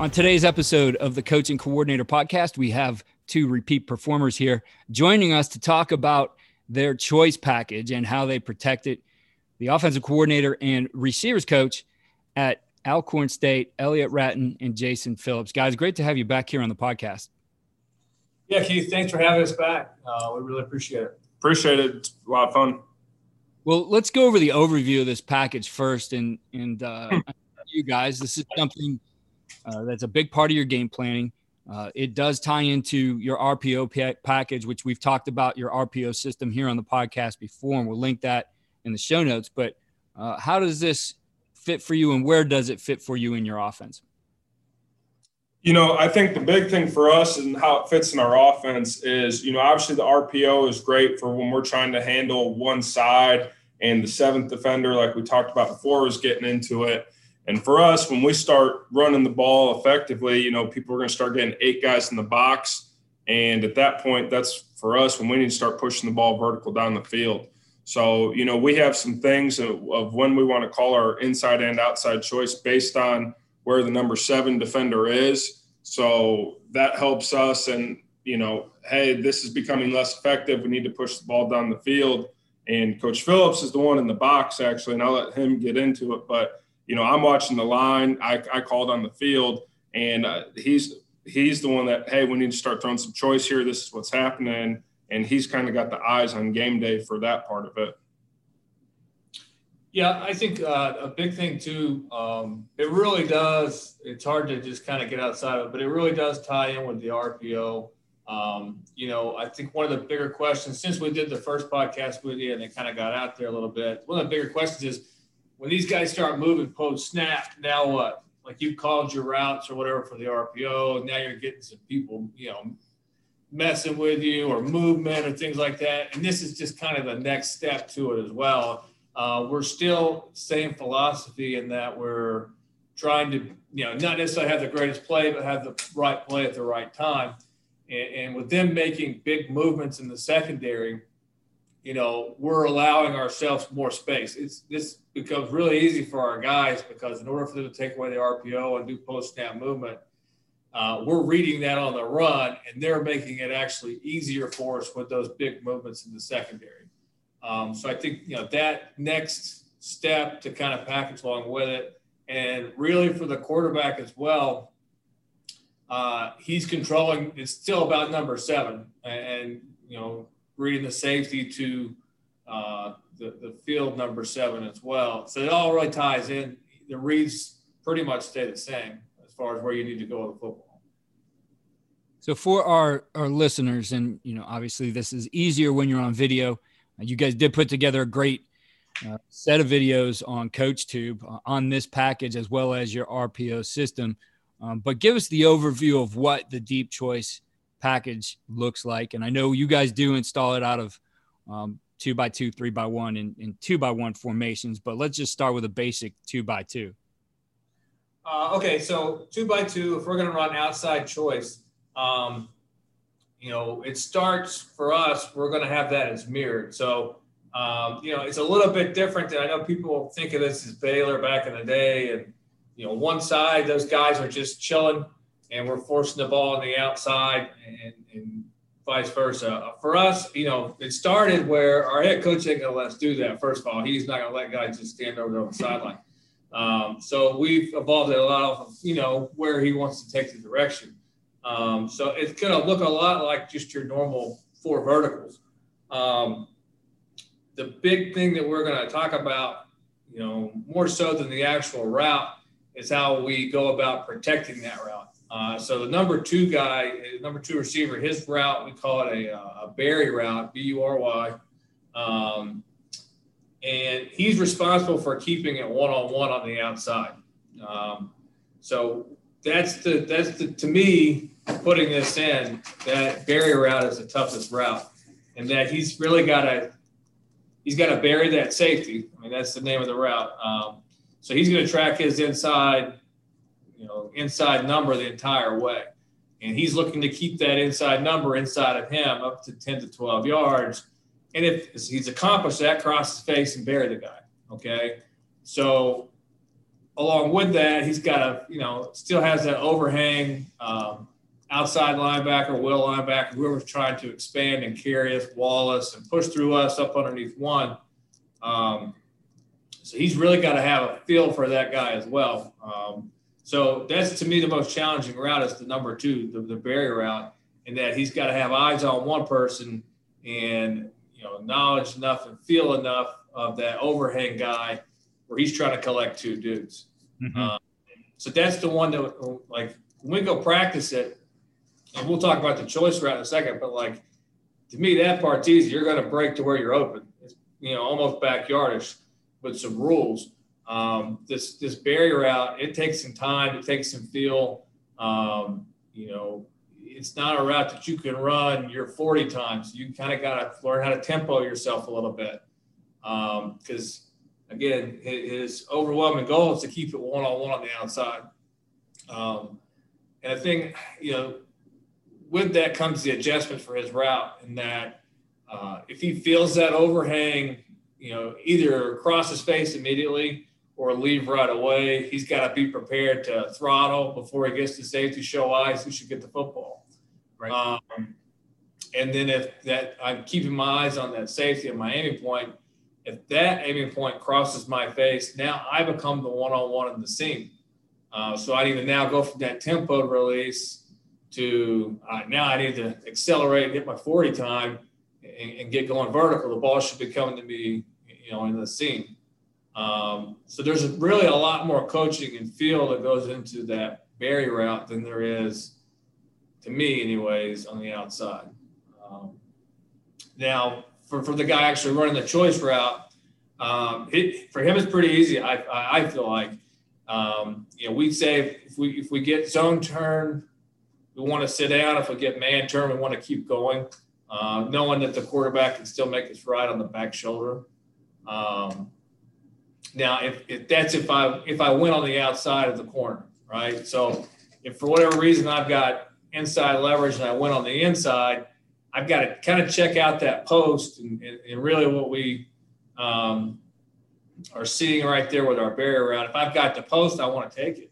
On today's episode of the Coach and Coordinator Podcast, we have two repeat performers here joining us to talk about their choice package and how they protect it. The offensive coordinator and receivers coach at Alcorn State, Elliott Ratton and Jason Phillips. Guys, great to have you back here on the podcast. Yeah, Keith, thanks for having us back. Uh, we really appreciate it. Appreciate it. It's a lot of fun. Well, let's go over the overview of this package first. And, and uh, you guys, this is something – uh, that's a big part of your game planning. Uh, it does tie into your RPO pa- package, which we've talked about your RPO system here on the podcast before, and we'll link that in the show notes. But uh, how does this fit for you, and where does it fit for you in your offense? You know, I think the big thing for us and how it fits in our offense is, you know, obviously the RPO is great for when we're trying to handle one side and the seventh defender, like we talked about before, is getting into it. And for us, when we start running the ball effectively, you know, people are going to start getting eight guys in the box. And at that point, that's for us when we need to start pushing the ball vertical down the field. So, you know, we have some things of, of when we want to call our inside and outside choice based on where the number seven defender is. So that helps us. And, you know, hey, this is becoming less effective. We need to push the ball down the field. And Coach Phillips is the one in the box, actually, and I'll let him get into it. But you know, I'm watching the line. I, I called on the field, and uh, he's he's the one that hey, we need to start throwing some choice here. This is what's happening, and he's kind of got the eyes on game day for that part of it. Yeah, I think uh, a big thing too. Um, it really does. It's hard to just kind of get outside of it, but it really does tie in with the RPO. Um, you know, I think one of the bigger questions since we did the first podcast with you and it kind of got out there a little bit. One of the bigger questions is when these guys start moving post snap, now what? Like you called your routes or whatever for the RPO, and now you're getting some people, you know, messing with you or movement or things like that. And this is just kind of the next step to it as well. Uh, we're still same philosophy in that we're trying to, you know, not necessarily have the greatest play, but have the right play at the right time. And, and with them making big movements in the secondary, you know, we're allowing ourselves more space. It's this becomes really easy for our guys because in order for them to take away the RPO and do post snap movement, uh, we're reading that on the run, and they're making it actually easier for us with those big movements in the secondary. Um, so I think you know that next step to kind of package along with it, and really for the quarterback as well. Uh, he's controlling. It's still about number seven, and, and you know reading the safety to uh, the, the field number seven as well. So it all really ties in. The reads pretty much stay the same as far as where you need to go with the football. So for our, our listeners, and you know, obviously this is easier when you're on video. Uh, you guys did put together a great uh, set of videos on CoachTube uh, on this package as well as your RPO system. Um, but give us the overview of what the deep choice package looks like. And I know you guys do install it out of um, two by two, three by one, and, and, two by one formations. But let's just start with a basic two by two. Uh, okay, so two by two. If we're going to run outside choice, um, you know, it starts for us, we're going to have that as mirrored. So, um, you know, it's a little bit different than I know people think of this as Baylor back in the day. And, you know, one side, those guys are just chilling and we're forcing the ball on the outside and, and vice versa. For us, you know, it started where our head coach ain't going to let us do that. First of all, he's not going to let guys just stand over there on the sideline. Um, so we've evolved it a lot of, you know, where he wants to take the direction. Um, so it's going to look a lot like just your normal four verticals. Um, the big thing that we're going to talk about, you know, more so than the actual route, is how we go about protecting that route. Uh, so the number two guy, number two receiver, his route we call it a, a Bury route, B U R Y, um, and he's responsible for keeping it one on one on the outside. Um, so that's the that's the to me putting this in that Bury route is the toughest route, and that he's really got to he's got to bury that safety. I mean that's the name of the route. Um, so he's going to track his inside, you know, inside number the entire way, and he's looking to keep that inside number inside of him up to ten to twelve yards. And if he's accomplished that, cross his face and bury the guy. Okay, so along with that, he's got a, you know, still has that overhang um, outside linebacker, will linebacker, whoever's trying to expand and carry us, wall us, and push through us up underneath one. Um, so he's really got to have a feel for that guy as well. Um, so that's to me the most challenging route is the number two, the, the Bury route, in that he's got to have eyes on one person and you know knowledge enough and feel enough of that overhang guy where he's trying to collect two dudes. Mm-hmm. Uh, so that's the one that, like, when we go practice it, and we'll talk about the choice route in a second, but like, to me, that part's easy. You're going to break to where you're open. It's, you know, almost backyardish with some rules. Um, this this Bury route, it takes some time. It takes some feel. Um, you know, it's not a route that you can run your 40 times. You kind of got to learn how to tempo yourself a little bit because um, again, his overwhelming goal is to keep it one on one on the outside. Um, and I think, you know, with that comes the adjustment for his route, in that uh, if he feels that overhang, you know, either across his face immediately or leave right away, he's got to be prepared to throttle before he gets to safety, show eyes who should get the football. Right. Um, and then if that, I'm keeping my eyes on that safety at my aiming point if that aiming point crosses my face, now I become the one-on-one in the seam. Uh, so I need to now go from that tempo release to uh, now I need to accelerate, and get my 40 time, and, and, get going vertical. The ball should be coming to me, you know, in the seam. Um, so there's really a lot more coaching and feel that goes into that Bury route than there is, to me, anyways, on the outside. Um, now, for, for the guy actually running the choice route, um, it, for him it's pretty easy. I, I feel like, um, you know, we say if we if we get zone turn, we want to sit down. If we get man turn, we want to keep going, uh, knowing that the quarterback can still make his right on the back shoulder. Um, now, if, if that's if I if I went on the outside of the corner, right? So if for whatever reason I've got inside leverage and I went on the inside, I've got to kind of check out that post and, and, and really what we um, are seeing right there with our Bury route. If I've got the post, I want to take it.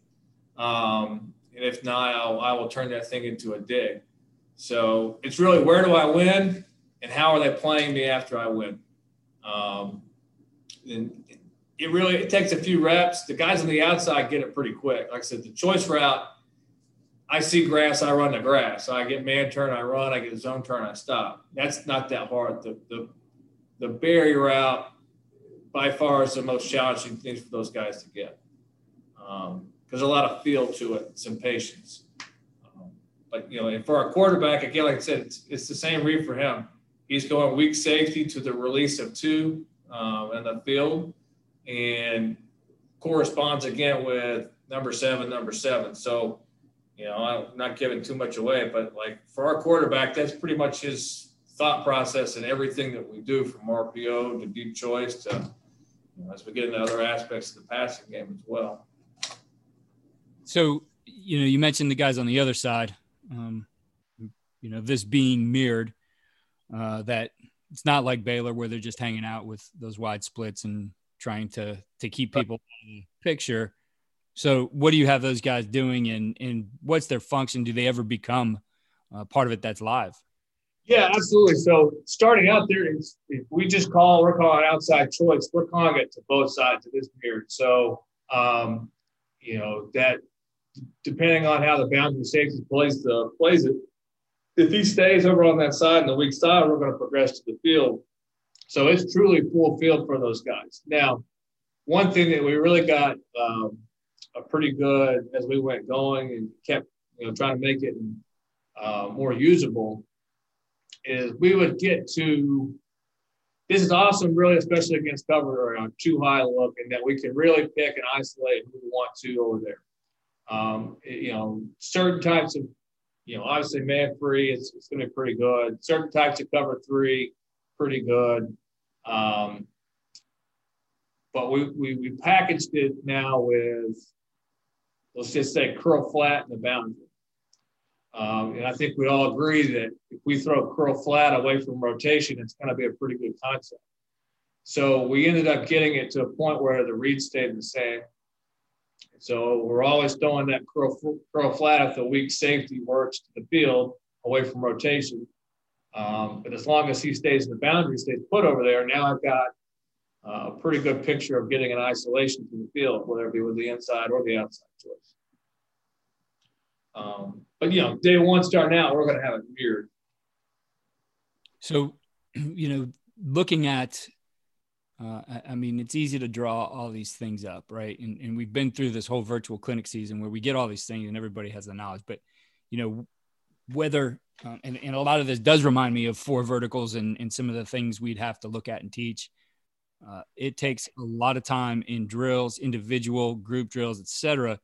Um, and if not, I'll, I will turn that thing into a dig. So it's really where do I win and how are they playing me after I win? Um, and it really it takes a few reps. The guys on the outside get it pretty quick. Like I said, the choice route – I see grass, I run the grass. I get man turn, I run. I get zone turn, I stop. That's not that hard. The the the Bury route by far is the most challenging thing for those guys to get um, there's a lot of feel to it, some patience. Um, but you know, and for our quarterback, again, like I said, it's, it's the same read for him. He's going weak safety to the release of two um, in the field, and corresponds again with number seven, number seven. So you know, I'm not giving too much away, but like for our quarterback, that's pretty much his thought process and everything that we do from RPO to deep choice to, you know, as we get into other aspects of the passing game as well. So, you know, you mentioned the guys on the other side. Um, you know this being mirrored. Uh, that it's not like Baylor where they're just hanging out with those wide splits and trying to to keep people in the picture. So, what do you have those guys doing, and and what's their function? Do they ever become uh, part of it that's live? Yeah, absolutely. So, starting out there, if we just call, we're calling outside choice. We're calling it to both sides of this mirror. So, um, you know that depending on how the boundary safety plays the plays it, if he stays over on that side and the weak side, we're going to progress to the field. So it's truly full field for those guys. Now, one thing that we really got um, a pretty good as we went going and kept you know trying to make it uh, more usable is we would get to this is awesome, really, especially against cover or two high look, and that we can really pick and isolate who we want to over there. Um, you know, certain types of, you know, obviously man free, it's, it's going to be pretty good. Certain types of cover three, pretty good. Um, but we, we, we packaged it now with, let's just say, curl flat in the boundary. Um, and I think we all agree that if we throw curl flat away from rotation, it's going to be a pretty good concept. So we ended up getting it to a point where the read stayed the same. So we're always throwing that curl, curl flat if the weak safety works to the field away from rotation. Um, but as long as he stays in the boundary, stays put over there, now I've got uh, a pretty good picture of getting an isolation to the field, whether it be with the inside or the outside choice. Um, but you know, day one starting out, we're going to have it mirrored. So, you know, looking at, uh, I, mean, it's easy to draw all these things up, right? And, and we've been through this whole virtual clinic season where we get all these things and everybody has the knowledge. But, you know, whether, uh, and, and a lot of this does remind me of four verticals and, and some of the things we'd have to look at and teach. Uh, it takes a lot of time in drills, individual group drills, etc.,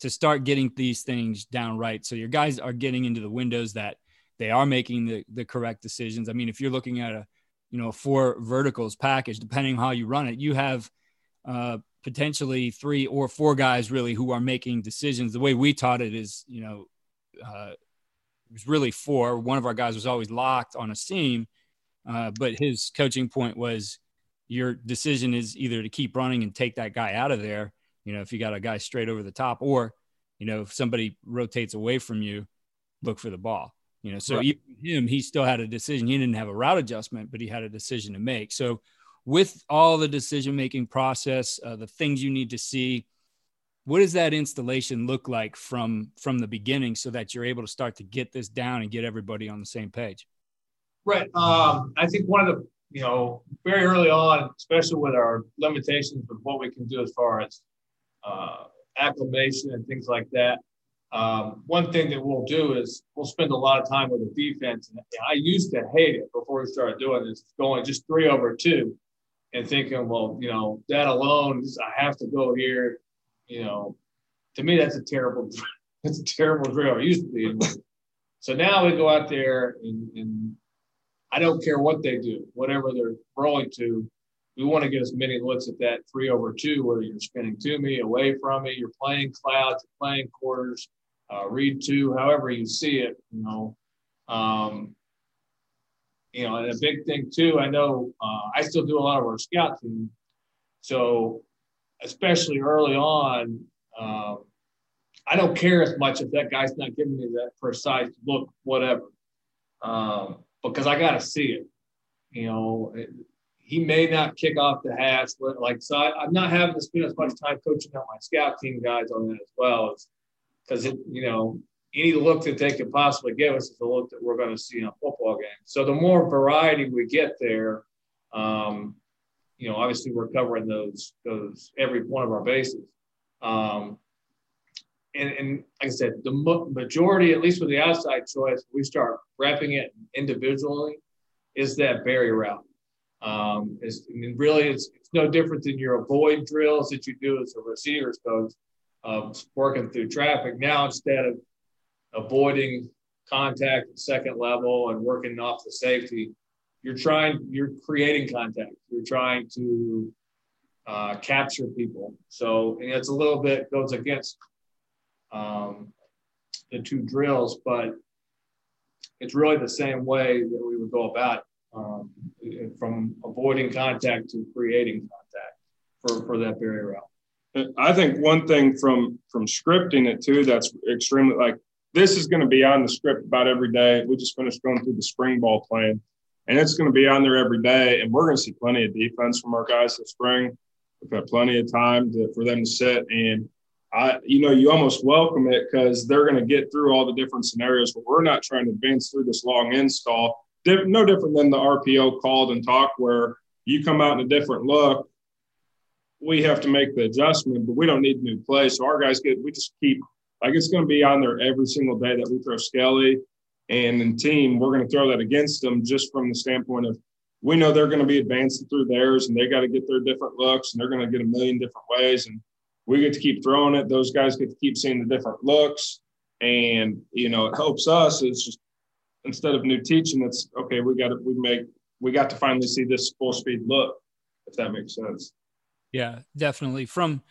to start getting these things down right. So your guys are getting into the windows that they are making the, the correct decisions. I mean, if you're looking at a, you know, four verticals package, depending on how you run it, you have uh, potentially three or four guys really who are making decisions. The way we taught it is, you know, uh, it was really four. One of our guys was always locked on a seam, uh, but his coaching point was your decision is either to keep running and take that guy out of there you know, if you got a guy straight over the top, or, you know, if somebody rotates away from you, look for the ball. You know, so right. even him, he still had a decision. He didn't have a route adjustment, but he had a decision to make. So, with all the decision making process, uh, the things you need to see, what does that installation look like from from the beginning, so that you're able to start to get this down and get everybody on the same page? Right. Um, I think one of the you know very early on, especially with our limitations of what we can do as far as uh, acclimation and things like that. Um, one thing that we'll do is we'll spend a lot of time with the defense. And I used to hate it before we started doing this, going just three over two and thinking, well, you know, that alone, I have to go here. You know, to me, that's a terrible, that's a terrible drill. It used to be. So now we go out there and, and I don't care what they do, whatever they're rolling to, we want to get as many looks at that three over two, whether you're spinning to me, away from me, you're playing clouds, you're playing quarters, uh, read two, however you see it, you know. Um, you know, and a big thing too, I know uh, I still do a lot of our scout team. So, especially early on, um, I don't care as much if that guy's not giving me that precise look, whatever, um, because I got to see it. You know, it, he may not kick off the hatch. Like, so I, am not having to spend as much time coaching up my scout team guys on that as well, because it, you know, any look that they could possibly give us is a look that we're going to see in a football game. So the more variety we get there, um, you know, obviously we're covering those those every one of our bases. Um, and, and like I said, the majority, at least with the outside choice, we start wrapping it individually, is that Bury route. Um, I mean, really, it's, it's no different than your avoid drills that you do as a receiver's coach, um, working through traffic. Now, instead of avoiding contact at second level and working off the safety, you're trying, you're creating contact. You're trying to uh, capture people. So it's a little bit goes against um, the two drills, but it's really the same way that we would go about um, from avoiding contact to creating contact for, for that Bury route. I think one thing from from scripting it too that's extremely like this is going to be on the script about every day. We just finished going through the spring ball plan, and it's going to be on there every day. And we're going to see plenty of defense from our guys this spring. We've had plenty of time to, for them to sit, and I, you know, you almost welcome it because they're going to get through all the different scenarios. But we're not trying to advance through this long install. No different than the RPO called and talk where you come out in a different look. We have to make the adjustment, but we don't need new play. So our guys get, we just keep like it's going to be on there every single day that we throw Skelly and team, we're going to throw that against them just from the standpoint of we know they're going to be advancing through theirs and they got to get their different looks and they're going to get a million different ways. And we get to keep throwing it. Those guys get to keep seeing the different looks. And, you know, it helps us. It's just instead of new teaching, it's okay, we got to, we make, we got to finally see this full speed look, if that makes sense. Yeah, definitely. From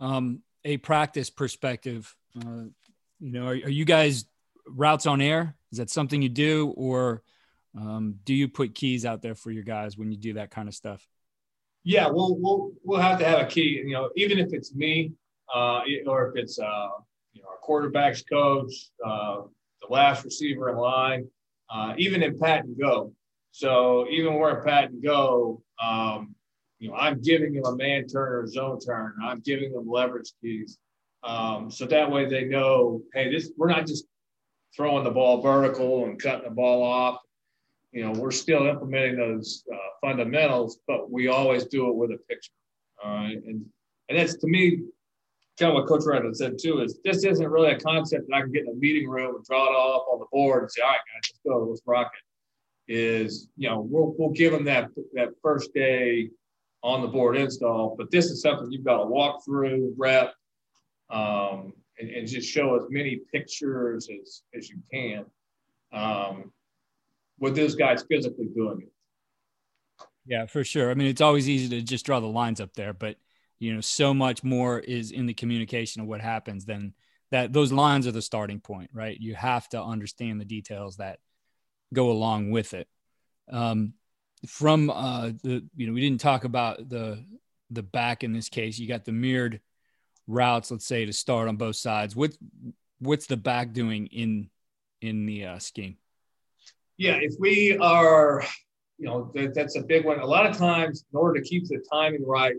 um, a practice perspective, uh, you know, are, are, you guys routes on air? Is that something you do, or um, do you put keys out there for your guys when you do that kind of stuff? Yeah, we'll we'll we'll have to have a key. You know, even if it's me, uh, or if it's uh, you know our quarterbacks coach, uh, the last receiver in line, uh, even in pat and go. So even where pat and go, um, you know, I'm giving them a man turn or zone turn. I'm giving them leverage keys. Um, so that way they know, hey, this we're not just throwing the ball vertical and cutting the ball off. You know, we're still implementing those uh, fundamentals, but we always do it with a picture. Uh, and and that's to me kind of what Coach Redden said too is this isn't really a concept that I can get in a meeting room and draw it up on the board and say, all right, guys, let's go, let's rock it. Is you know we'll we'll give them that that first day on the board install, but this is something you've got to walk through, rep, um, and, and, just show as many pictures as, as you can um, with those guys physically doing it. Yeah, for sure. I mean, it's always easy to just draw the lines up there, but you know, so much more is in the communication of what happens than that. Those lines are the starting point, right? You have to understand the details that go along with it. Um, from uh, the, you know, we didn't talk about the the back in this case. You got the mirrored routes, let's say, to start on both sides. What what's the back doing in in the uh, scheme? Yeah, if we are, you know, that, that's a big one. A lot of times, in order to keep the timing right,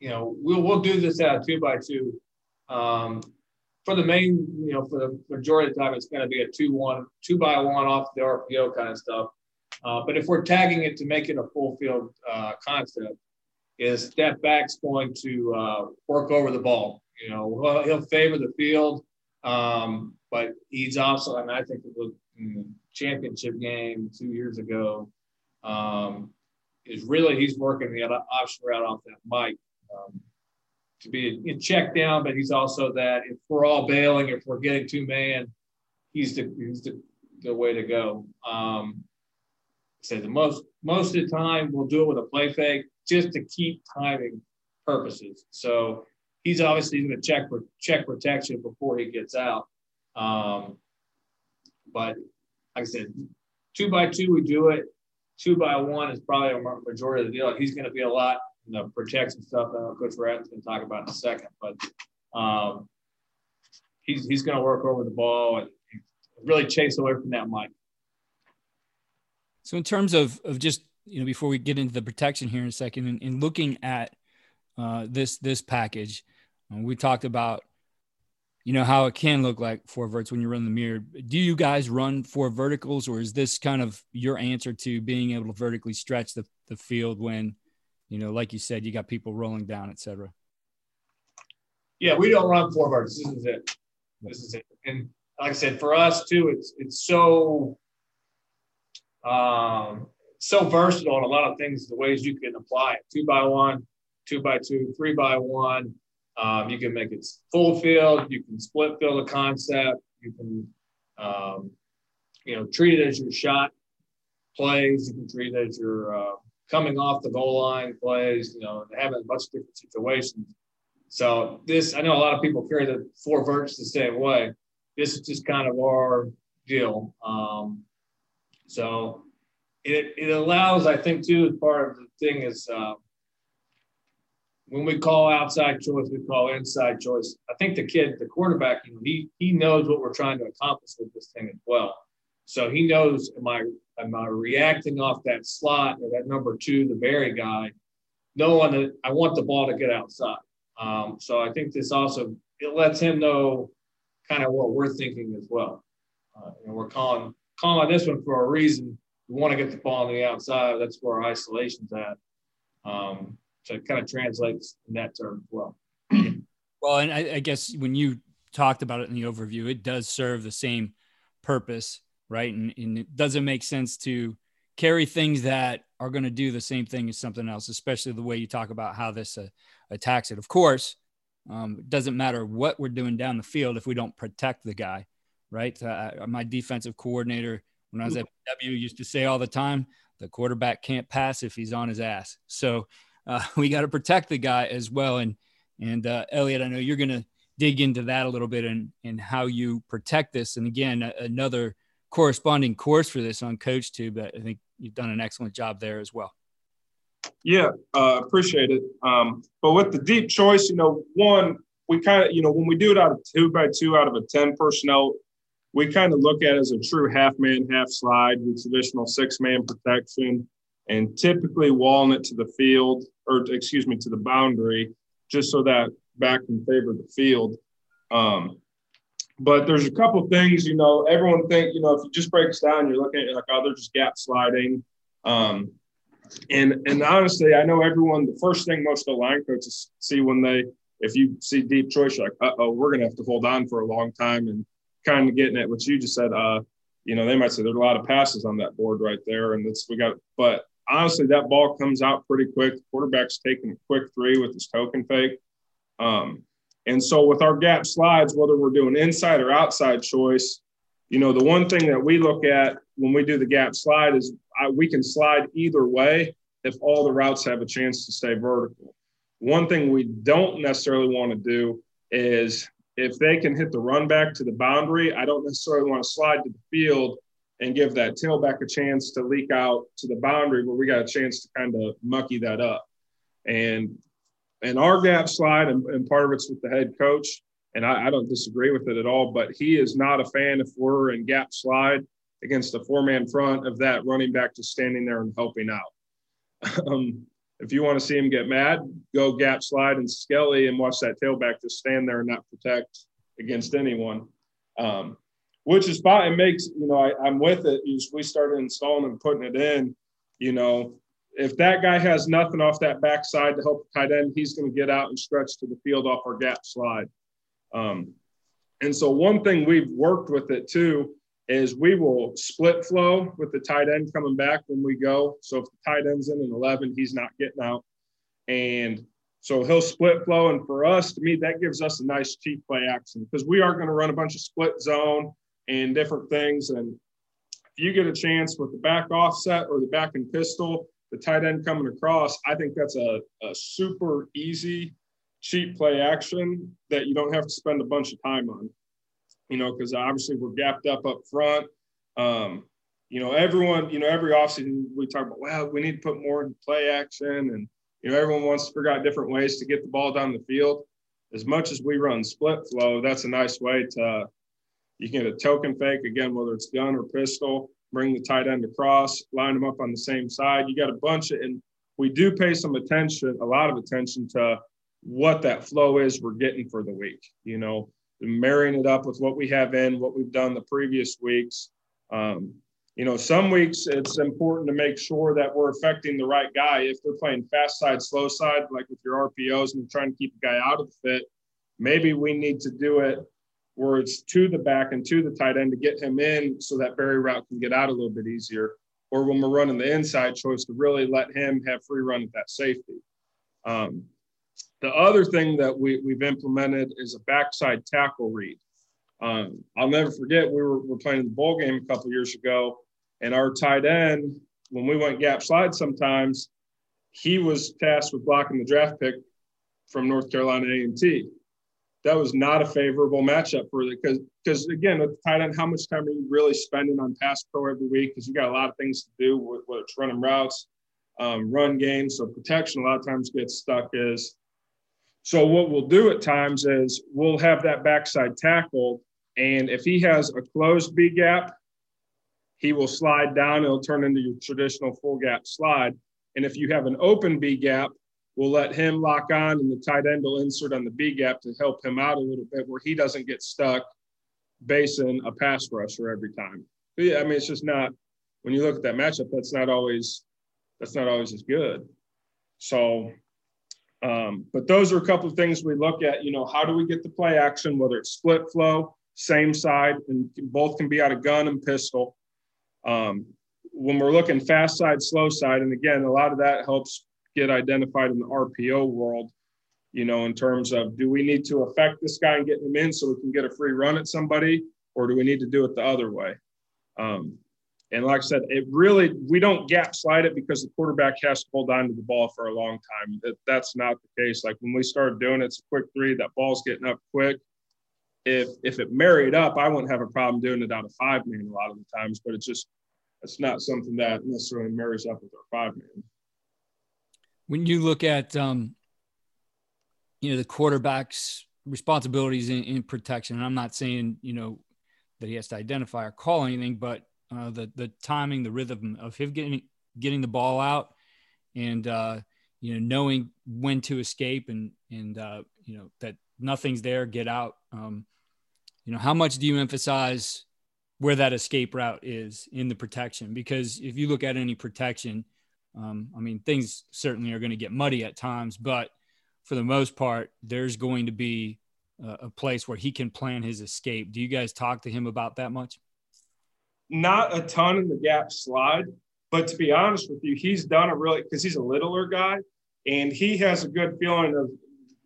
you know, we'll we'll do this at two by two. Um, for the main, you know, for the majority of the time, it's going to be a two one, two by one off the RPO kind of stuff. Uh, but if we're tagging it to make it a full field uh, concept, is step back's going to uh, work over the ball. You know, he'll favor the field, um, but he's also, I mean, I think the championship game two years ago um, is really he's working the option route off that Mike um, to be in check down, but he's also that if we're all bailing, if we're getting two man, he's the he's the, the way to go. Um, say the most most of the time we'll do it with a play fake just to keep timing purposes. So he's obviously going to check for check protection before he gets out. Um, but like I said, two by two we do it. Two by one is probably a majority of the deal. He's going to be a lot in the protection stuff that Coach Ratton's going to talk about in a second. But um, he's he's going to work over the ball and really chase away from that Mike. So in terms of of just you know before we get into the protection here in a second, and, and looking at uh, this this package, uh, we talked about you know how it can look like four verts when you run the mirror. Do you guys run four verticals, or is this kind of your answer to being able to vertically stretch the, the field when you know, like you said, you got people rolling down, etc. Yeah, we don't run four verts. This is it. This is it. And like I said, for us too, it's it's so um, so versatile in a lot of things, the ways you can apply it. Two by one, two by two, three by one. Um, you can make it full field. You can split field a concept. You can, um, you know, treat it as your shot plays. You can treat it as your uh, coming off the goal line plays. You know, having a bunch of different situations. So this, I know a lot of people carry the four verts the same way. This is just kind of our deal. Um, so it, it allows, I think, too, as part of the thing is uh, when we call outside choice, we call inside choice. I think the kid, the quarterback, you know, he he knows what we're trying to accomplish with this thing as well. So he knows am I am I reacting off that slot or that number two, the Bury guy, knowing that I want the ball to get outside. Um, so I think this also it lets him know kind of what we're thinking as well. Uh, you know, we're calling calling this one for a reason. We want to get the ball on the outside. That's where our isolation's at. Um, so it kind of translates in that term as well. well, and I, I guess when you talked about it in the overview, it does serve the same purpose, right? And, and it doesn't make sense to carry things that are going to do the same thing as something else, especially the way you talk about how this uh, attacks it. Of course, um, it doesn't matter what we're doing down the field if we don't protect the guy, right? Uh, my defensive coordinator, when I was at W, used to say all the time, the quarterback can't pass if he's on his ass. So uh, we got to protect the guy as well. And and uh, Elliot, I know you're going to dig into that a little bit and and how you protect this. And again, another corresponding course for this on Coach CoachTube. I think you've done an excellent job there as well. Yeah, uh, appreciate it. Um, but with the deep choice, you know, one, we kind of, you know, when we do it out of two by two out of a 10 personnel, we kind of look at it as a true half man, half slide with traditional six man protection and typically walling it to the field or excuse me, to the boundary just so that back can favor the field. Um, but there's a couple things, you know, everyone think, you know, if you just breaks down, you're looking at like, oh, they're just gap sliding. Um, and and honestly, I know everyone. The first thing most of the line coaches see when they, if you see deep choice, you're like, oh, we're gonna have to hold on for a long time, and kind of getting at what you just said. Uh, you know, they might say there's a lot of passes on that board right there, and it's we got. But honestly, that ball comes out pretty quick. The quarterback's taking a quick three with his token fake. Um, and so with our gap slides, whether we're doing inside or outside choice, you know, the one thing that we look at when we do the gap slide is I, we can slide either way if all the routes have a chance to stay vertical. One thing we don't necessarily want to do is if they can hit the run back to the boundary, I don't necessarily want to slide to the field and give that tailback a chance to leak out to the boundary where we got a chance to kind of mucky that up. And and our gap slide, and, and part of it's with the head coach, and I, I, don't disagree with it at all, but he is not a fan if we're in gap slide against a four man front of that running back just standing there and helping out. um, if you want to see him get mad, go gap slide and Skelly and watch that tailback just stand there and not protect against anyone. Um, which is fine. It makes, you know, I, am with it. We started installing and putting it in, you know, if that guy has nothing off that backside to help the tight end, he's going to get out and stretch to the field off our gap slide. Um, and so one thing we've worked with it too is we will split flow with the tight end coming back when we go. So if the tight end's in an 11, he's not getting out. And so he'll split flow. And for us, to me, that gives us a nice cheap play action because we are going to run a bunch of split zone and different things. And if you get a chance with the back offset or the back and pistol, the tight end coming across, I think that's a, a super easy, cheap play action that you don't have to spend a bunch of time on you know, because obviously we're gapped up up front. Um, you know, everyone, you know, every offseason we talk about, well, we need to put more in play action. And, you know, everyone wants to figure out different ways to get the ball down the field. As much as we run split flow, that's a nice way to, you can get a token fake, again, whether it's gun or pistol, bring the tight end across, line them up on the same side. You got a bunch of, and we do pay some attention, a lot of attention to what that flow is we're getting for the week. You know, marrying it up with what we have in, what we've done the previous weeks. Um, you know, some weeks it's important to make sure that we're affecting the right guy. If they're playing fast side, slow side, like with your RPOs and trying to keep a guy out of the fit, maybe we need to do it where it's to the back and to the tight end to get him in so that Bury route can get out a little bit easier. Or when we're running the inside choice to really let him have free run at that safety. Um, the other thing that we, we've implemented is a backside tackle read. Um, I'll never forget we were, were playing the bowl game a couple years ago, and our tight end, when we went gap slide, sometimes he was tasked with blocking the draft pick from North Carolina A&T. that was not a favorable matchup for the because because again with the tight end, how much time are you really spending on pass pro every week? Because you got a lot of things to do with whether it's running routes, um, run games. So protection a lot of times gets stuck is. So what we'll do at times is we'll have that backside tackle, and if he has a closed B gap, he will slide down. It'll turn into your traditional full gap slide. And if you have an open B gap, we'll let him lock on and the tight end will insert on the B gap to help him out a little bit where he doesn't get stuck basing a pass rusher every time. But yeah, I mean, it's just not when you look at that matchup, that's not always that's not always as good. So um, but those are a couple of things we look at. You know, how do we get the play action, whether it's split flow, same side, and both can be out of gun and pistol. Um, when we're looking fast side, slow side, and again, a lot of that helps get identified in the RPO world, you know, in terms of do we need to affect this guy and get him in so we can get a free run at somebody, or do we need to do it the other way? Um, and like I said, it really, we don't gap slide it because the quarterback has to hold on to the ball for a long time. That, that's not the case. Like when we started doing it, it's a quick three, that ball's getting up quick. If, if it married up, I wouldn't have a problem doing it out of five man a lot of the times, but it's just, it's not something that necessarily marries up with our five man when you look at um, you know the quarterback's responsibilities in, in, protection, and I'm not saying you know that he has to identify or call anything, but uh, the the timing, the rhythm of him getting getting the ball out, and uh, you know knowing when to escape, and and uh, you know that nothing's there, get out. Um, you know how much do you emphasize where that escape route is in the protection? Because if you look at any protection um, I mean, things certainly are going to get muddy at times, but for the most part, there's going to be a, a place where he can plan his escape. Do you guys talk to him about that much? Not a ton in the gap slide, but to be honest with you, he's done a really because he's a littler guy and he has a good feeling of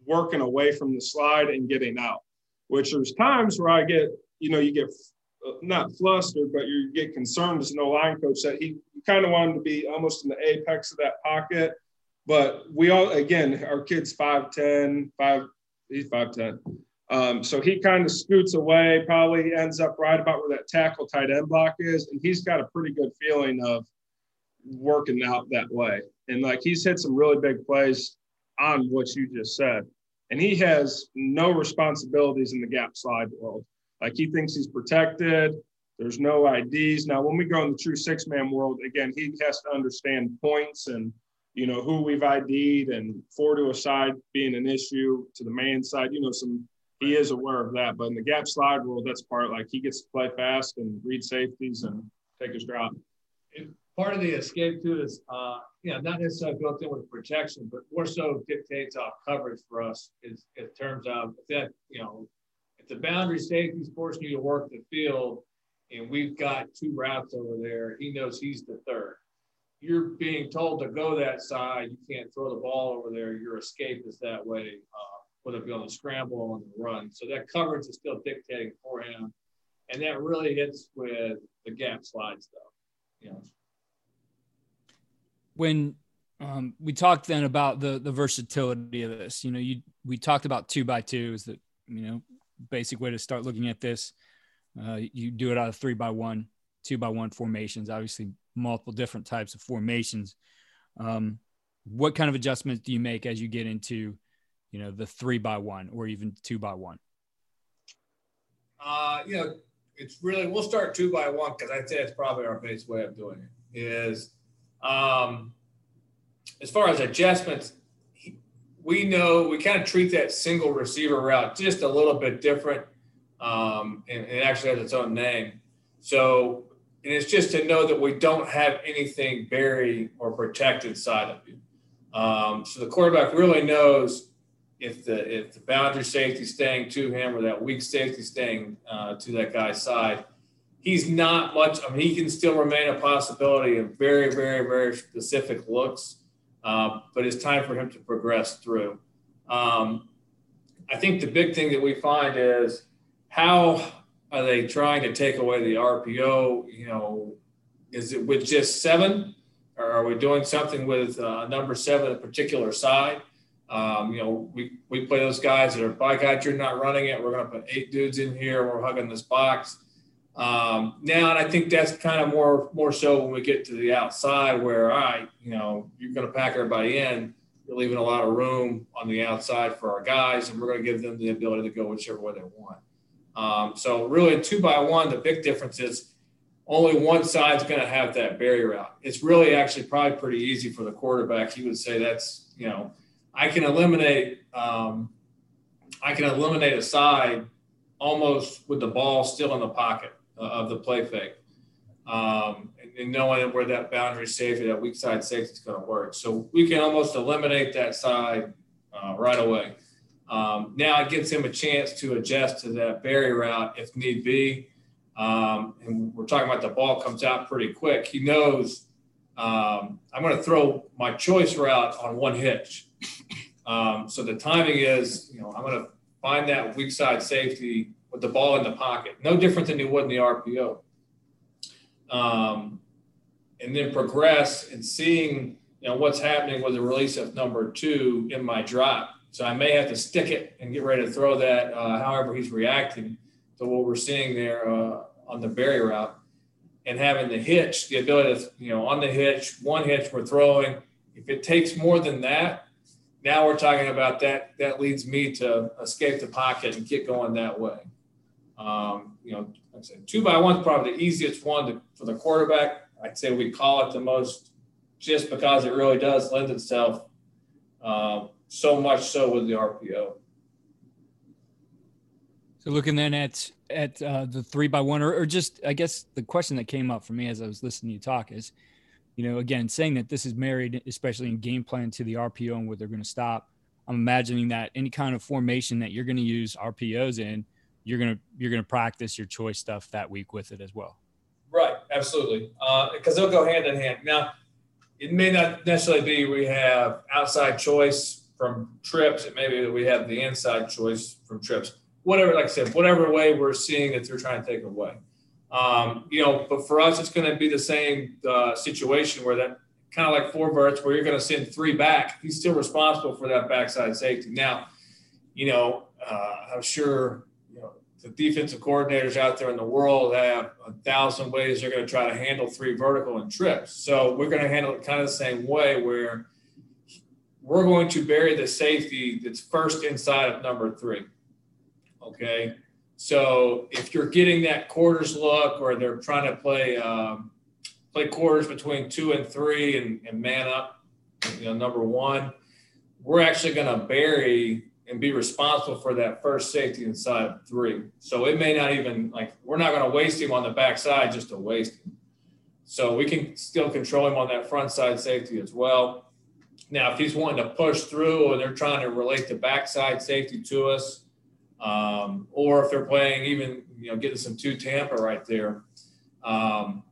working away from the slide and getting out. Which there's times where I get, you know, you get uh, not flustered, but you get concerned as an O line coach that he kind of wanted to be almost in the apex of that pocket. But we all, again, our kid's 5'10, 5, he's 5'10. Um, so he kind of scoots away, probably ends up right about where that tackle tight end block is. And he's got a pretty good feeling of working out that way. And like he's hit some really big plays on what you just said. And he has no responsibilities in the gap slide world. Like he thinks he's protected. There's no IDs. Now, when we go in the true six man world, again, he has to understand points and, you know, who we've ID'd and four to a side being an issue to the man side. You know, some, he is aware of that. But in the gap slide world, that's part like he gets to play fast and read safeties and take his drop. part of the escape too is, uh, you know, not necessarily built in with protection, but more so dictates off coverage for us is in terms of that, you know, if the boundary safeties forcing you to work the field, and we've got two routes over there, he knows he's the third. You're being told to go that side. You can't throw the ball over there. Your escape is that way, uh, whether it be on the scramble or on the run. So that coverage is still dictating for him. And that really hits with the gap slide stuff. You know. When um, we talked then about the the versatility of this, you know, you we talked about two by two is the you know basic way to start looking at this. Uh, you do it out of three by one, two by one formations, obviously multiple different types of formations. Um, what kind of adjustments do you make as you get into, you know, the three by one or even two by one? Uh, you know, it's really we'll start two by one because I'd say it's probably our base way of doing it. Is um, as far as adjustments, we know we kind of treat that single receiver route just a little bit different. Um, and, and, it actually has its own name. So, and it's just to know that we don't have anything buried or protected side of you. Um, so the quarterback really knows if the if the boundary safety staying to him or that weak safety staying uh, to that guy's side. He's not much. I mean, he can still remain a possibility of very, very, very specific looks uh, but it's time for him to progress through. Um, I think the big thing that we find is how are they trying to take away the RPO? You know, is it with just seven, or are we doing something with uh, number seven, a particular side? Um, you know, we, we play those guys that are, by God, you're not running it. We're going to put eight dudes in here. We're hugging this box. Um, now, and I think that's kind of more more so when we get to the outside, where right, you know, you're going to pack everybody in. You're leaving a lot of room on the outside for our guys, and we're going to give them the ability to go whichever way they want. Um, so, really, two by one, the big difference is only one side's going to have that barrier out. It's really actually probably pretty easy for the quarterback. He would say that's you know, I can eliminate um, I can eliminate a side almost with the ball still in the pocket uh, of the play fake. Um, and, knowing where that boundary safety, that weak side safety is going to work. So we can almost eliminate that side uh, right away. Um, now it gives him a chance to adjust to that Bury route if need be. Um, and we're talking about the ball comes out pretty quick. He knows um, I'm going to throw my choice route on one hitch. Um, so the timing is, you know, I'm going to find that weak side safety with the ball in the pocket, no different than you would in the RPO. Um, and then progress and seeing, you know, what's happening with the release of number two in my drop. So I may have to stick it and get ready to throw that, uh, however he's reacting to what we're seeing there uh, on the Bury route. And having the hitch, the ability to, you know, on the hitch, one hitch we're throwing. If it takes more than that, now we're talking about that. That leads me to escape the pocket and get going that way. Um, you know, like I said, two by one is probably the easiest one to, for the quarterback. I'd say we call it the most just because it really does lend itself um, so much so with the RPO. So looking then at at uh, the three by one, or, or just I guess the question that came up for me as I was listening to you talk is, you know, again saying that this is married, especially in game plan to the RPO and where they're going to stop. I'm imagining that any kind of formation that you're going to use RPOs in you're gonna you're gonna practice your choice stuff that week with it as well. Right, absolutely, because uh, they'll go hand in hand. Now, it may not necessarily be we have outside choice from trips. It may be that we have the inside choice from trips. Whatever, like I said, whatever way we're seeing that they're trying to take away. Um, you know, but for us, it's going to be the same uh, situation where that kind of like four verts, where you're going to send three back. He's still responsible for that backside safety. Now, you know, uh, I'm sure the defensive coordinators out there in the world have a thousand ways they're going to try to handle three vertical and trips. So we're going to handle it kind of the same way where we're going to bury the safety that's first inside of number three. Okay. So if you're getting that quarters look or they're trying to play um, play quarters between two and three and, and man up, you know, number one, we're actually going to bury and be responsible for that first safety inside three. So it may not even like we're not going to waste him on the backside just to waste him. So we can still control him on that front side safety as well. Now, if he's wanting to push through and they're trying to relate the backside safety to us, um, or if they're playing even you know getting some two Tampa right there, um,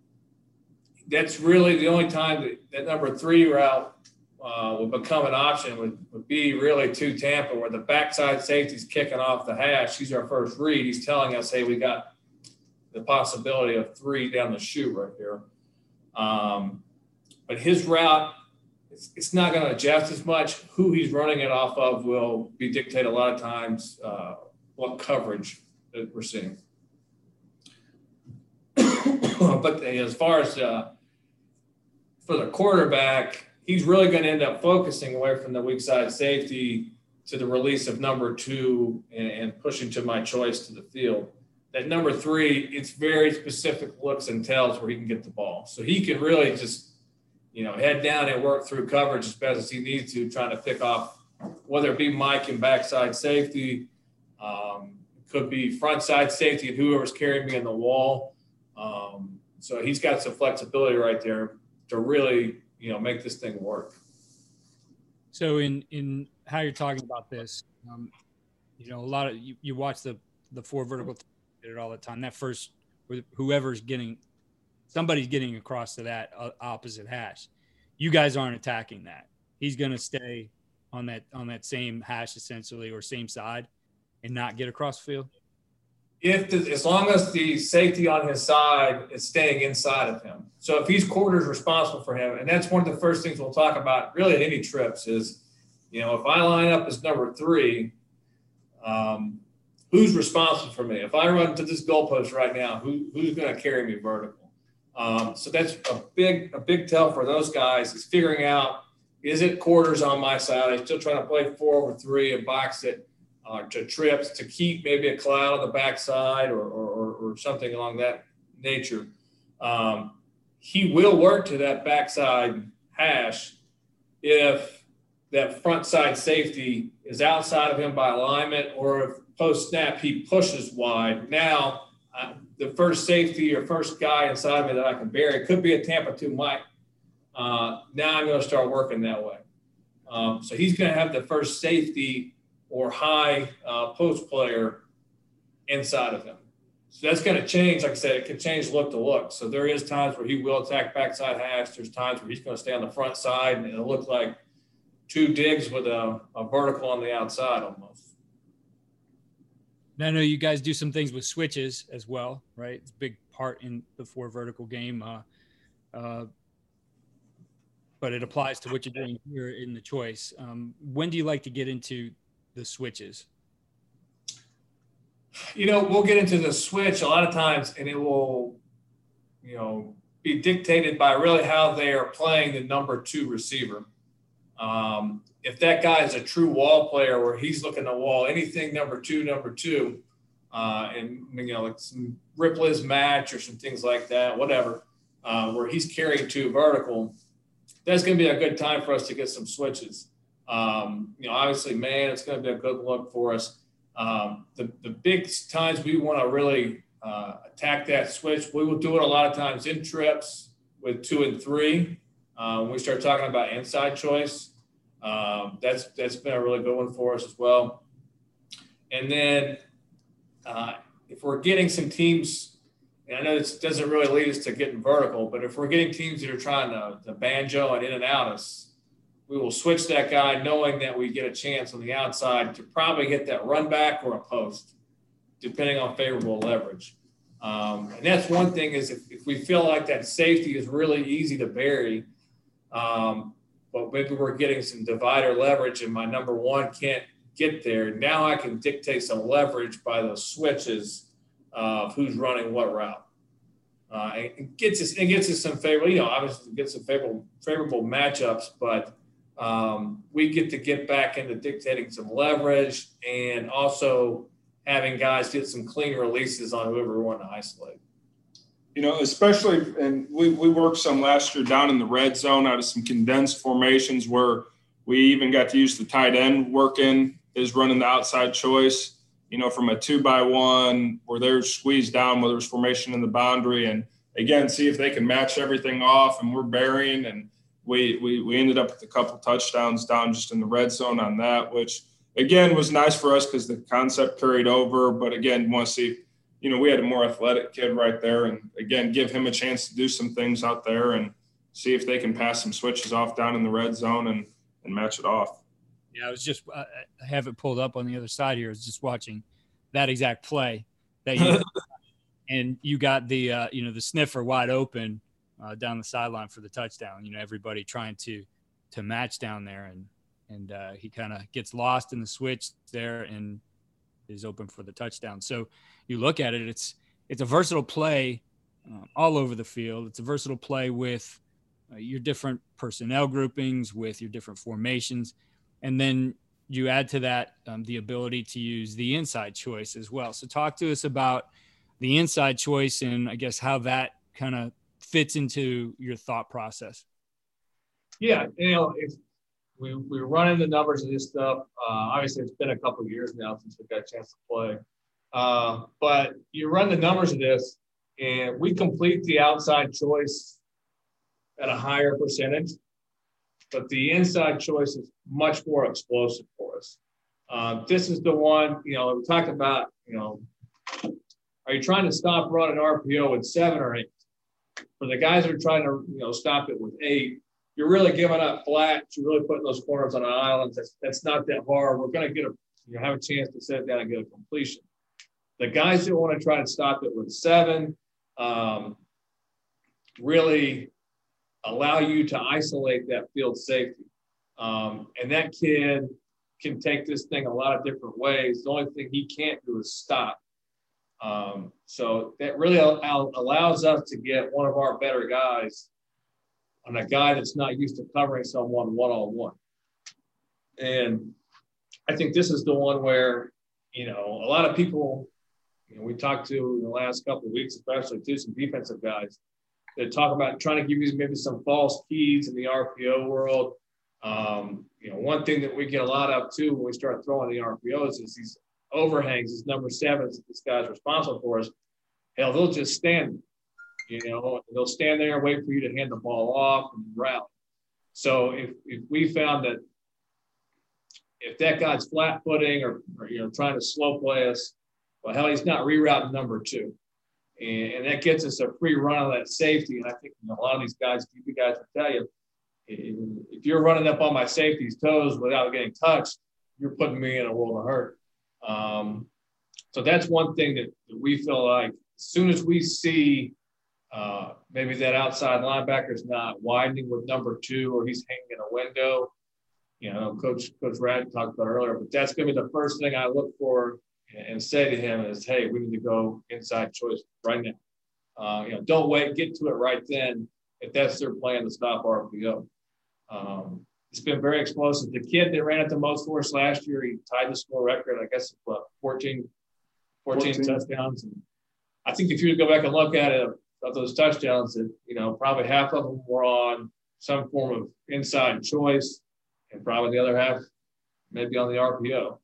that's really the only time that, that number three route uh, would become an option would, would be really to Tampa, where the backside safety's kicking off the hash. He's our first read. He's telling us, hey, we got the possibility of three down the chute right here. Um, but his route, it's, it's not going to adjust as much. Who he's running it off of will be dictated a lot of times uh, what coverage that we're seeing. but as far as uh, for the quarterback, he's really going to end up focusing away from the weak side safety to the release of number two and, and, pushing to my choice to the field. That number three, it's very specific looks and tells where he can get the ball. So he can really just, you know, head down and work through coverage as best as he needs to, trying to pick off whether it be Mike and backside safety, um, could be front side safety and whoever's carrying me in the wall. Um, so he's got some flexibility right there to really you know make this thing work. So in in how you're talking about this, um, you know, a lot of you, you watch the the four vertical all the time. That first, whoever's getting, somebody's getting across to that uh, opposite hash. You guys aren't attacking that. He's going to stay on that on that same hash essentially or same side, and not get across the field if the, as long as the safety on his side is staying inside of him. So if he's quarters responsible for him, and that's one of the first things we'll talk about really any trips is You know, if I line up as number three, um, who's responsible for me? If I run to this goalpost right now, who, who's going to carry me vertical? Um, so that's a big a big tell for those guys is figuring out is it quarters on my side? I'm still trying to play four over three and box it uh, to trips to keep maybe a cloud on the backside or, or, or something along that nature. Um, he will work to that backside hash if that front side safety is outside of him by alignment or if post snap he pushes wide. Now, the first safety or first guy inside me that I can bury could be a Tampa 2 Mike. Uh, now I'm going to start working that way. Um, so he's going to have the first safety or high uh, post player inside of him. So that's going to change. Like I said, it can change look to look. So there is times where he will attack backside hash. There's times where he's going to stay on the front side and it'll look like two digs with a, a vertical on the outside almost. Now, I know you guys do some things with switches as well, right? It's a big part in the four vertical game. Uh, uh, but it applies to what you're doing here in the choice. Um, when do you like to get into the switches? You know, we'll get into the switch a lot of times, and it will, you know, be dictated by really how they are playing the number two receiver. Um, if that guy is a true wall player where he's looking to wall anything number two, number two, uh, and you know, like some Ripley's match or some things like that, whatever, uh, where he's carrying two vertical, that's going to be a good time for us to get some switches. Um, you know, obviously, man, it's going to be a good look for us. Um, the, the big times we want to really uh, attack that switch, we will do it a lot of times in trips with two and three. Uh, when we start talking about inside choice, um, that's that's been a really good one for us as well. And then uh, if we're getting some teams, I know this doesn't really lead us to getting vertical, but if we're getting teams that are trying to, to banjo and in and out us, we will switch that guy knowing that we get a chance on the outside to probably get that run back or a post, depending on favorable leverage. Um, and that's one thing is if, if we feel like that safety is really easy to bury, um, but maybe we're getting some divider leverage and my number one can't get there. Now I can dictate some leverage by those switches of who's running what route. Uh, it gets us it gets us some favorable, you know, obviously gets some favorable favorable matchups, but um, we get to get back into dictating some leverage and also having guys get some clean releases on whoever we want to isolate you know, especially, and we, we worked some last year down in the red zone out of some condensed formations where we even got to use the tight end working is running the outside choice, you know, from a two by one where they're squeezed down, whether it's formation in the boundary. And again, see if they can match everything off and we're burying. And we, we, we ended up with a couple touchdowns down just in the red zone on that, which again was nice for us because the concept carried over. But again, want to see you know, we had a more athletic kid right there, and again, give him a chance to do some things out there and see if they can pass some switches off down in the red zone and and match it off. Yeah, I was just I have it pulled up on the other side here. I was just watching that exact play that you and you got the uh, you know the sniffer wide open uh, down the sideline for the touchdown. You know, everybody trying to to match down there, and and uh, he kind of gets lost in the switch there and is open for the touchdown. So you look at it, it's it's a versatile play um, all over the field. It's a versatile play with uh, your different personnel groupings, with your different formations, and then you add to that um, the ability to use the inside choice as well. So talk to us about the inside choice and I guess how that kind of fits into your thought process. Yeah, you know, if we we running the numbers of this stuff. Uh, obviously, it's been a couple of years now since we've got a chance to play. Uh, but you run the numbers of this, and we complete the outside choice at a higher percentage, but the inside choice is much more explosive for us. Uh, this is the one, you know, we talked about, you know, are you trying to stop running RPO with seven or eight? For the guys that are trying to, you know, stop it with eight, you're really giving up flat. You're really putting those corners on an island. That's, that's not that hard. We're going to get a, you know, have a chance to set down and get a completion. The guys that want to try to stop it with seven um, really allow you to isolate that field safety. Um, and that kid can take this thing a lot of different ways. The only thing he can't do is stop. Um, so that really al- allows us to get one of our better guys on a guy that's not used to covering someone one on one. And I think this is the one where, you know, a lot of people, you know, we talked to in the last couple of weeks, especially to some defensive guys that talk about trying to give you maybe some false keys in the RPO world. Um, you know, one thing that we get a lot of too when we start throwing the RPOs is these overhangs, these number sevens that this guy's responsible for us. Hell, they'll just stand, you know, they'll stand there and wait for you to hand the ball off and route. So if, if we found that if that guy's flat footing or, or, you know trying to slow play us, well, hell, he's not rerouting number two, and, and that gets us a free run on that safety. And I think you know, a lot of these guys, DB guys, will tell you, if you're running up on my safety's toes without getting touched, you're putting me in a world of hurt. Um, so that's one thing that, that, we feel like as soon as we see uh, maybe that outside linebacker is not widening with number two or he's hanging in a window, you know, Coach Coach Rad talked about earlier, but that's going to be the first thing I look for and say to him is, hey, we need to go inside choice right now. Uh, you know, don't wait, get to it right then if that's their plan to stop RPO. Um, it's been very explosive. The kid that ran it the most for us last year, he tied the score record, I guess, what, 14, 14, 14. touchdowns. And I think if you go back and look at it, of those touchdowns, that you know, probably half of them were on some form of inside choice and probably the other half maybe on the RPO.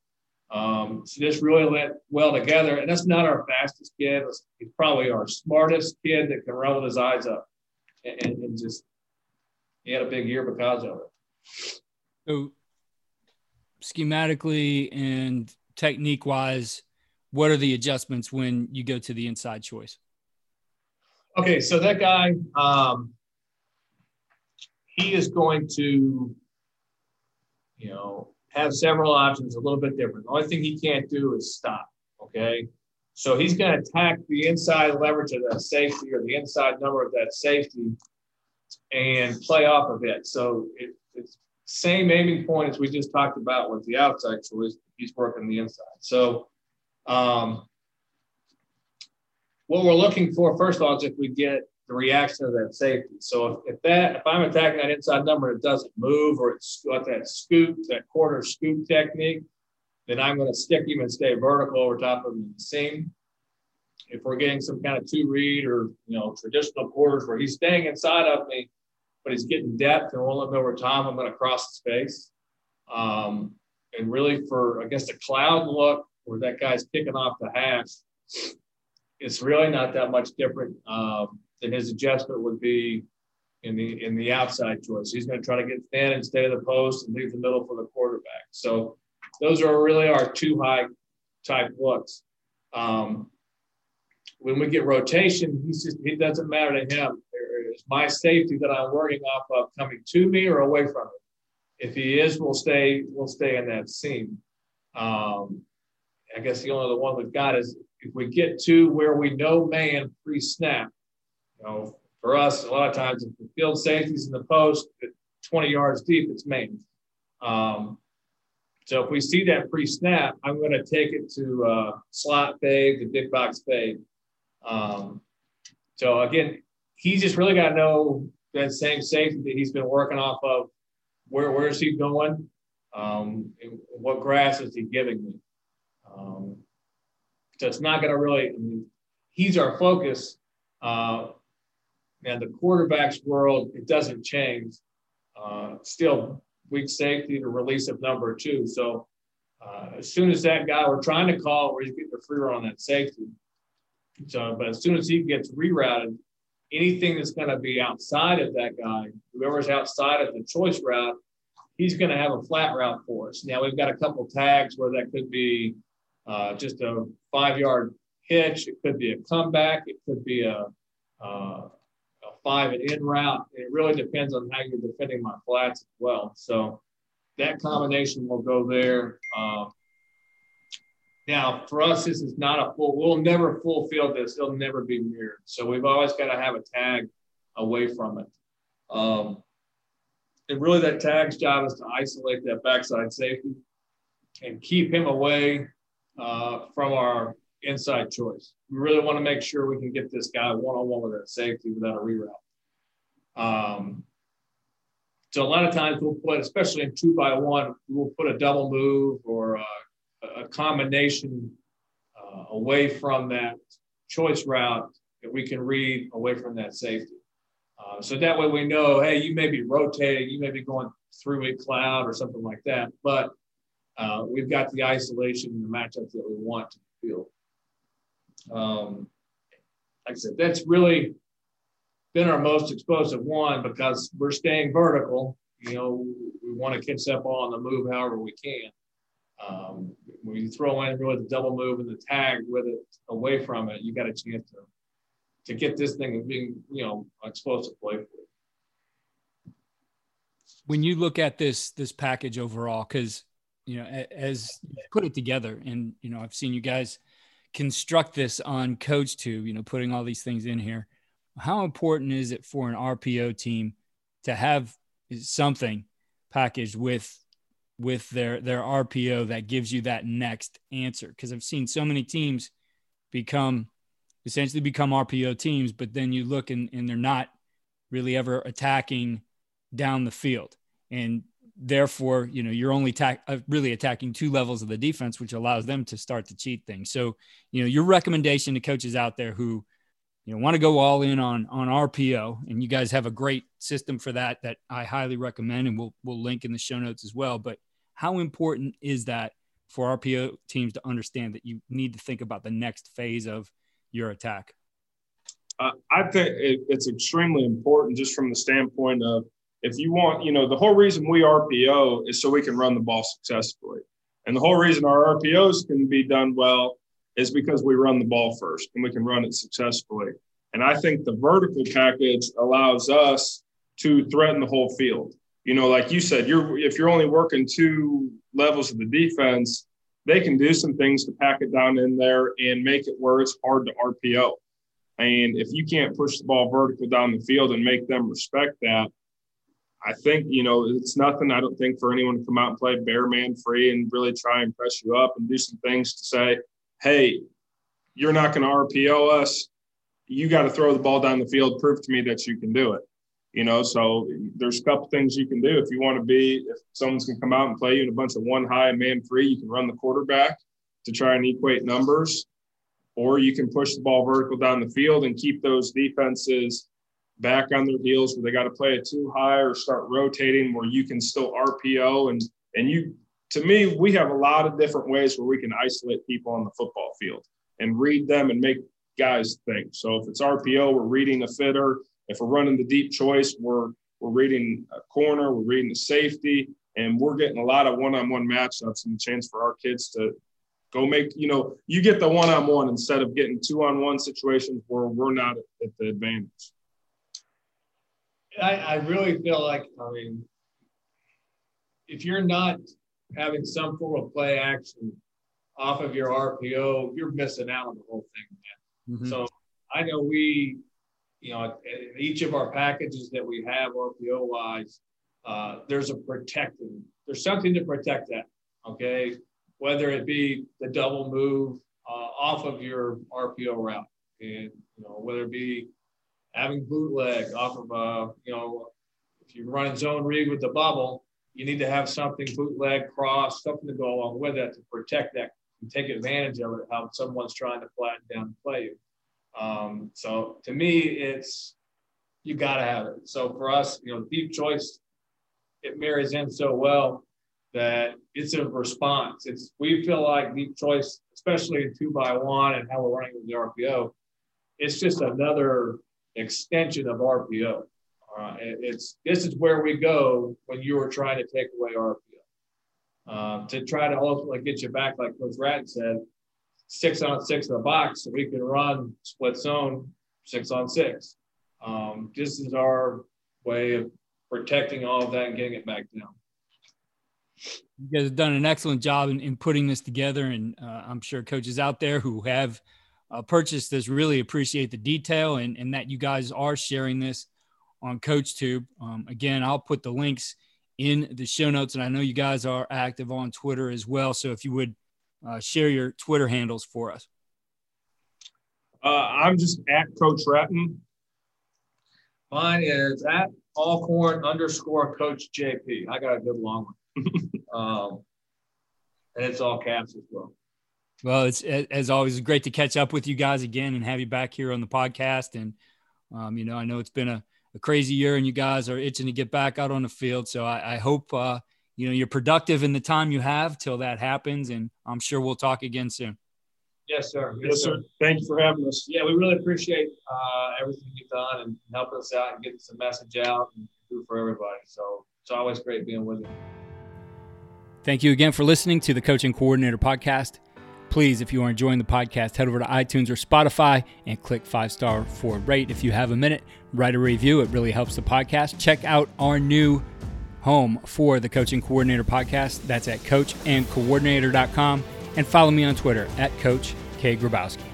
Um, so this really went well together. And that's not our fastest kid. He's probably our smartest kid that can run with his eyes up and, and just he had a big year because of it. So schematically and technique wise, what are the adjustments when you go to the inside choice? Okay, so that guy, um, he is going to you know, have several options a little bit different. The only thing he can't do is stop. Okay. So he's going to attack the inside leverage of that safety or the inside number of that safety and play off of it. So it, it's same aiming point as we just talked about with the outside choice. He's working the inside. So um, what we're looking for, first of all, is if we get the reaction of that safety. So if, if that if I'm attacking that inside number it doesn't move or it's got that scoop, that quarter scoop technique, then I'm going to stick him and stay vertical over top of him the seam. If we're getting some kind of two read or you know traditional quarters where he's staying inside of me, but he's getting depth and rolling over time, I'm going to cross the space. Um, and really for guess the cloud look where that guy's picking off the hash, it's really not that much different. Um, then his adjustment would be in the in the outside choice. He's going to try to get thin and stay to the post and leave the middle for the quarterback. So those are really our two high type looks. Um, when we get rotation, he's just it doesn't matter to him. Is my safety that I'm working off of coming to me or away from it? If he is, we'll stay we'll stay in that seam. Um, I guess the only the one we've got is if we get to where we know man pre-snap, you know, for us, a lot of times if the field safety's in the post, 20 yards deep, it's main. Um, so if we see that pre-snap, I'm going to take it to uh, slot fade, the big box fade. Um, so again, he's just really got to know that same safety that he's been working off of. Where where is he going? Um, what grass is he giving me? Um, so it's not going to really. I mean, he's our focus. Uh, and the quarterback's world, it doesn't change. Uh, still, weak safety, the release of number two. So uh, as soon as that guy, we're trying to call where he's getting the free run on that safety. So, but as soon as he gets rerouted, anything that's going to be outside of that guy, whoever's outside of the choice route, he's going to have a flat route for us. Now we've got a couple tags where that could be uh, just a five yard hitch, it could be a comeback, it could be a, uh, five and in route. It really depends on how you're defending my flats as well. So that combination will go there. Um, now, for us, this is not a full, we'll never fulfill this. It'll never be mirrored. So we've always got to have a tag away from it. Um, and really that tag's job is to isolate that backside safety and keep him away uh, from our inside choice. We really want to make sure we can get this guy one on one with that safety without a reroute. Um, so a lot of times we'll put, especially in two by one, we'll put a double move or a, a combination uh, away from that choice route that we can read away from that safety. Uh, so that way we know, hey, you may be rotating, you may be going through a cloud or something like that, but uh, we've got the isolation and the matchups that we want to field. Um, like I said, that's really been our most explosive one because we're staying vertical. You know, we want to catch that ball on the move however we can. Um, when you throw in really the double move and the tag with it away from it, you got a chance to to get this thing being, you know, explosive play. When you look at this this package overall, because you know, as put it together, and you know, I've seen you guys construct this on Coach Tube, you know, putting all these things in here. How important is it for an RPO team to have something packaged with with their their RPO that gives you that next answer? Because I've seen so many teams become essentially become RPO teams, but then you look and, and they're not really ever attacking down the field. And therefore, you know, you're only attack, uh, really attacking two levels of the defense, which allows them to start to cheat things. So, you know, your recommendation to coaches out there who, you know, want to go all in on on RPO, and you guys have a great system for that that I highly recommend, and we'll we'll link in the show notes as well. But how important is that for RPO teams to understand that you need to think about the next phase of your attack? Uh, I think it, it's extremely important just from the standpoint of if you want, you know, the whole reason we RPO is so we can run the ball successfully. And the whole reason our RPOs can be done well is because we run the ball first and we can run it successfully. And I think the vertical package allows us to threaten the whole field. You know, like you said, you're if you're only working two levels of the defense, they can do some things to pack it down in there and make it where it's hard to RPO. And if you can't push the ball vertical down the field and make them respect that, I think, you know, it's nothing, I don't think, for anyone to come out and play bare man free and really try and press you up and do some things to say, hey, you're not going to RPO us. You got to throw the ball down the field, prove to me that you can do it. You know, so there's a couple things you can do if you want to be. If someone's going to come out and play you in a bunch of one high and man free, you can run the quarterback to try and equate numbers, or you can push the ball vertical down the field and keep those defenses back on their heels where they got to play it too high or start rotating where you can still RPO and and you to me we have a lot of different ways where we can isolate people on the football field and read them and make guys think. So if it's RPO, we're reading a fitter. If we're running the deep choice, we're we're reading a corner, we're reading the safety, and we're getting a lot of one-on-one matchups and a chance for our kids to go make you know you get the one-on-one instead of getting two-on-one situations where we're not at the advantage. I, I really feel like I mean, if you're not having some form of play action off of your RPO, you're missing out on the whole thing. Mm-hmm. So I know we you know, in each of our packages that we have RPO wise, uh, there's a protecting, there's something to protect that. Okay. Whether it be the double move uh, off of your RPO route and, you know, whether it be having bootleg off of, uh, you know, if you're running zone read with the bubble, you need to have something bootleg cross, something to go along with that to protect that and take advantage of it. How someone's trying to flatten down and play you. Um, so to me, it's you got to have it. So for us, you know, deep choice, it marries in so well that it's a response. It's we feel like deep choice, especially in two by one and how we're running with the RPO, it's just another extension of RPO. Uh, it's this is where we go when you are trying to take away RPO. Um, to try to ultimately get you back, like Coach Ratton said, six on six in the box, so we can run split zone six on six. Um, this is our way of protecting all of that and getting it back down. You guys have done an excellent job in, in putting this together, and uh, I'm sure coaches out there who have uh, purchased this really appreciate the detail and, and that you guys are sharing this on CoachTube. Um, again, I'll put the links in the show notes, and I know you guys are active on Twitter as well. So if you would uh, share your Twitter handles for us. Uh, I'm just at Coach Retton. Mine is at Alcorn underscore Coach JP. I got a good long one. um, and it's all caps as well. Well, it's as always great to catch up with you guys again and have you back here on the podcast. And um, you know, I know it's been a, a, crazy year, and you guys are itching to get back out on the field. So I, I hope uh, you know you're productive in the time you have till that happens, and I'm sure we'll talk again soon. Yes, sir. Yes, yes sir. sir. Thank you for having us. Yeah, we really appreciate uh, everything you've done and helping us out and getting some message out and do for everybody. So it's always great being with you. Thank you again for listening to the Coach and Coordinator Podcast. Please, if you are enjoying the podcast, head over to iTunes or Spotify and click five star for rate. If you have a minute, write a review. It really helps the podcast. Check out our new home for the Coach and Coordinator Podcast. That's at coachandcoordinator.com and follow me on Twitter at Coach K. Grabowski.